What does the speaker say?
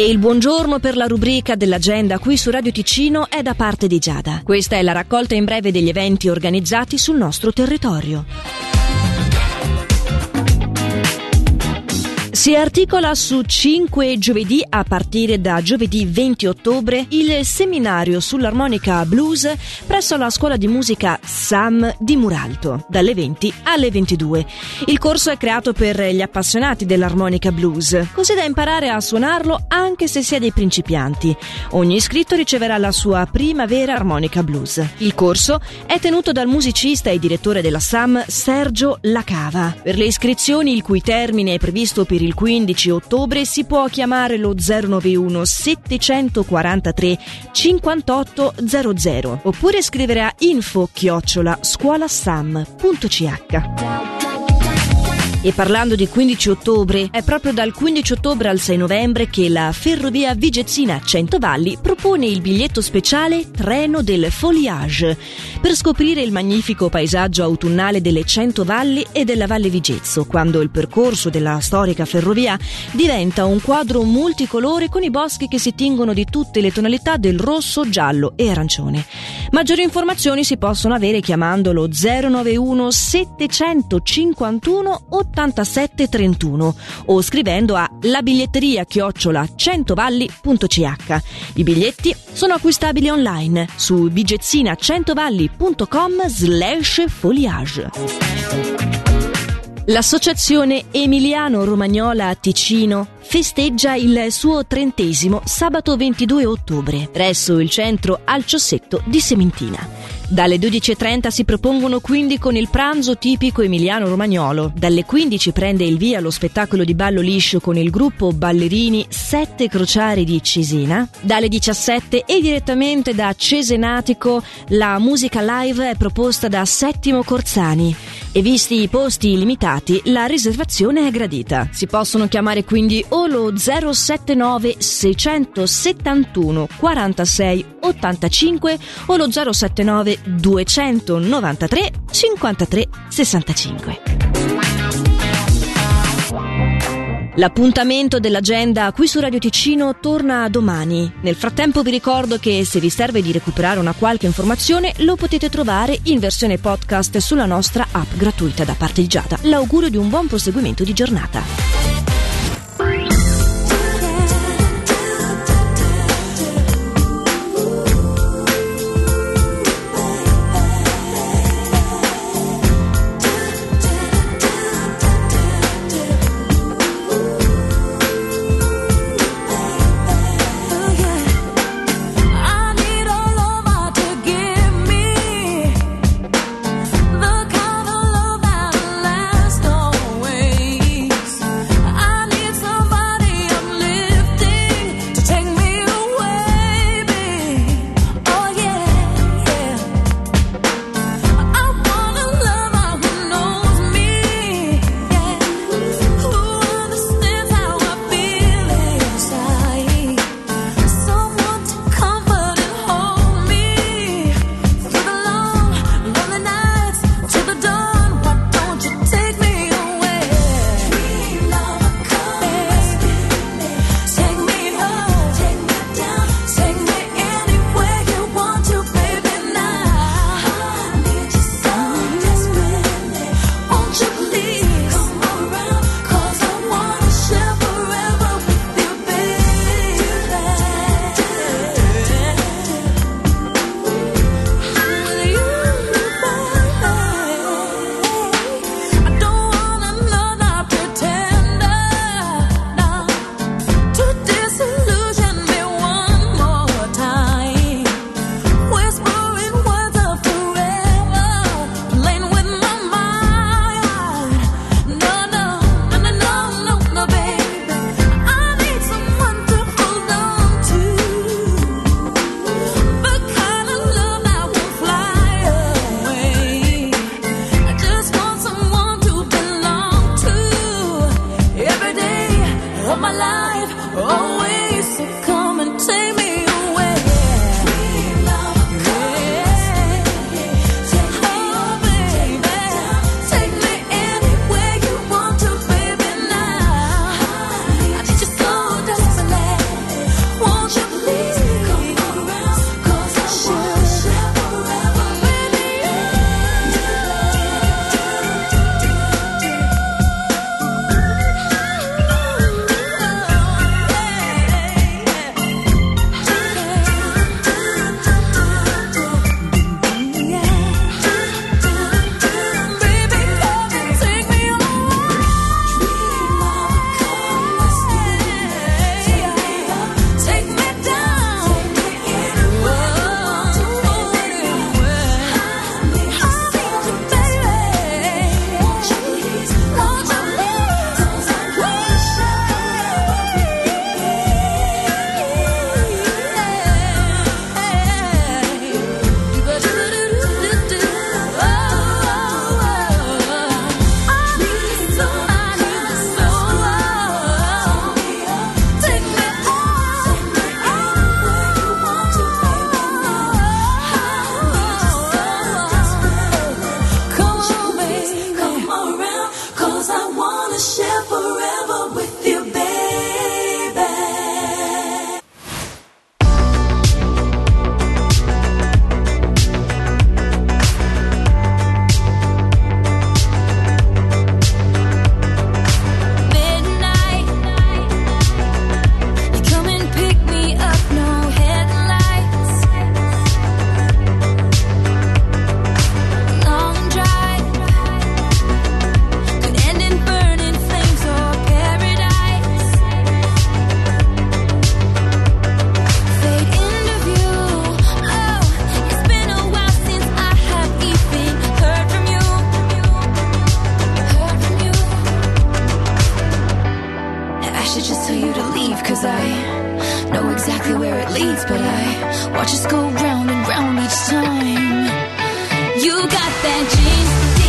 E il buongiorno per la rubrica dell'agenda qui su Radio Ticino è da parte di Giada. Questa è la raccolta in breve degli eventi organizzati sul nostro territorio. Si articola su 5 giovedì a partire da giovedì 20 ottobre il seminario sull'armonica blues presso la scuola di musica SAM di Muralto, dalle 20 alle 22. Il corso è creato per gli appassionati dell'armonica blues, così da imparare a suonarlo anche se si è dei principianti. Ogni iscritto riceverà la sua prima vera armonica blues. Il corso è tenuto dal musicista e direttore della SAM Sergio Lacava. Per le iscrizioni, il cui termine è previsto per il il 15 ottobre si può chiamare lo 091 743 5800 oppure scrivere a info chiocciola scuolasam.ch. E parlando di 15 ottobre, è proprio dal 15 ottobre al 6 novembre che la Ferrovia Vigezzina Centovalli propone il biglietto speciale Treno del Foliage per scoprire il magnifico paesaggio autunnale delle Cento Valli e della Valle Vigezzo, quando il percorso della storica ferrovia diventa un quadro multicolore con i boschi che si tingono di tutte le tonalità del rosso, giallo e arancione. Maggiori informazioni si possono avere chiamandolo 091 751 8731 o scrivendo a labiglietteria chiocciola centovalli.ch. I biglietti sono acquistabili online su bigezzina100valli.com slash foliage. L'associazione Emiliano Romagnola Ticino festeggia il suo trentesimo sabato 22 ottobre presso il centro Alciossetto di Sementina. Dalle 12.30 si propongono quindi con il pranzo tipico emiliano romagnolo. Dalle 15 prende il via lo spettacolo di ballo liscio con il gruppo ballerini Sette Crociari di Cesena. Dalle 17 e direttamente da Cesenatico la musica live è proposta da Settimo Corzani e visti i posti limitati la riservazione è gradita. Si possono chiamare quindi o lo 079 671 46 85 o lo 079 293 53 65. L'appuntamento dell'agenda qui su Radio Ticino torna domani. Nel frattempo vi ricordo che se vi serve di recuperare una qualche informazione lo potete trovare in versione podcast sulla nostra app gratuita da parte di Giada. L'augurio di un buon proseguimento di giornata. my life. should just tell you to leave, cause I know exactly where it leads, but I watch us go round and round each time. You got that gene.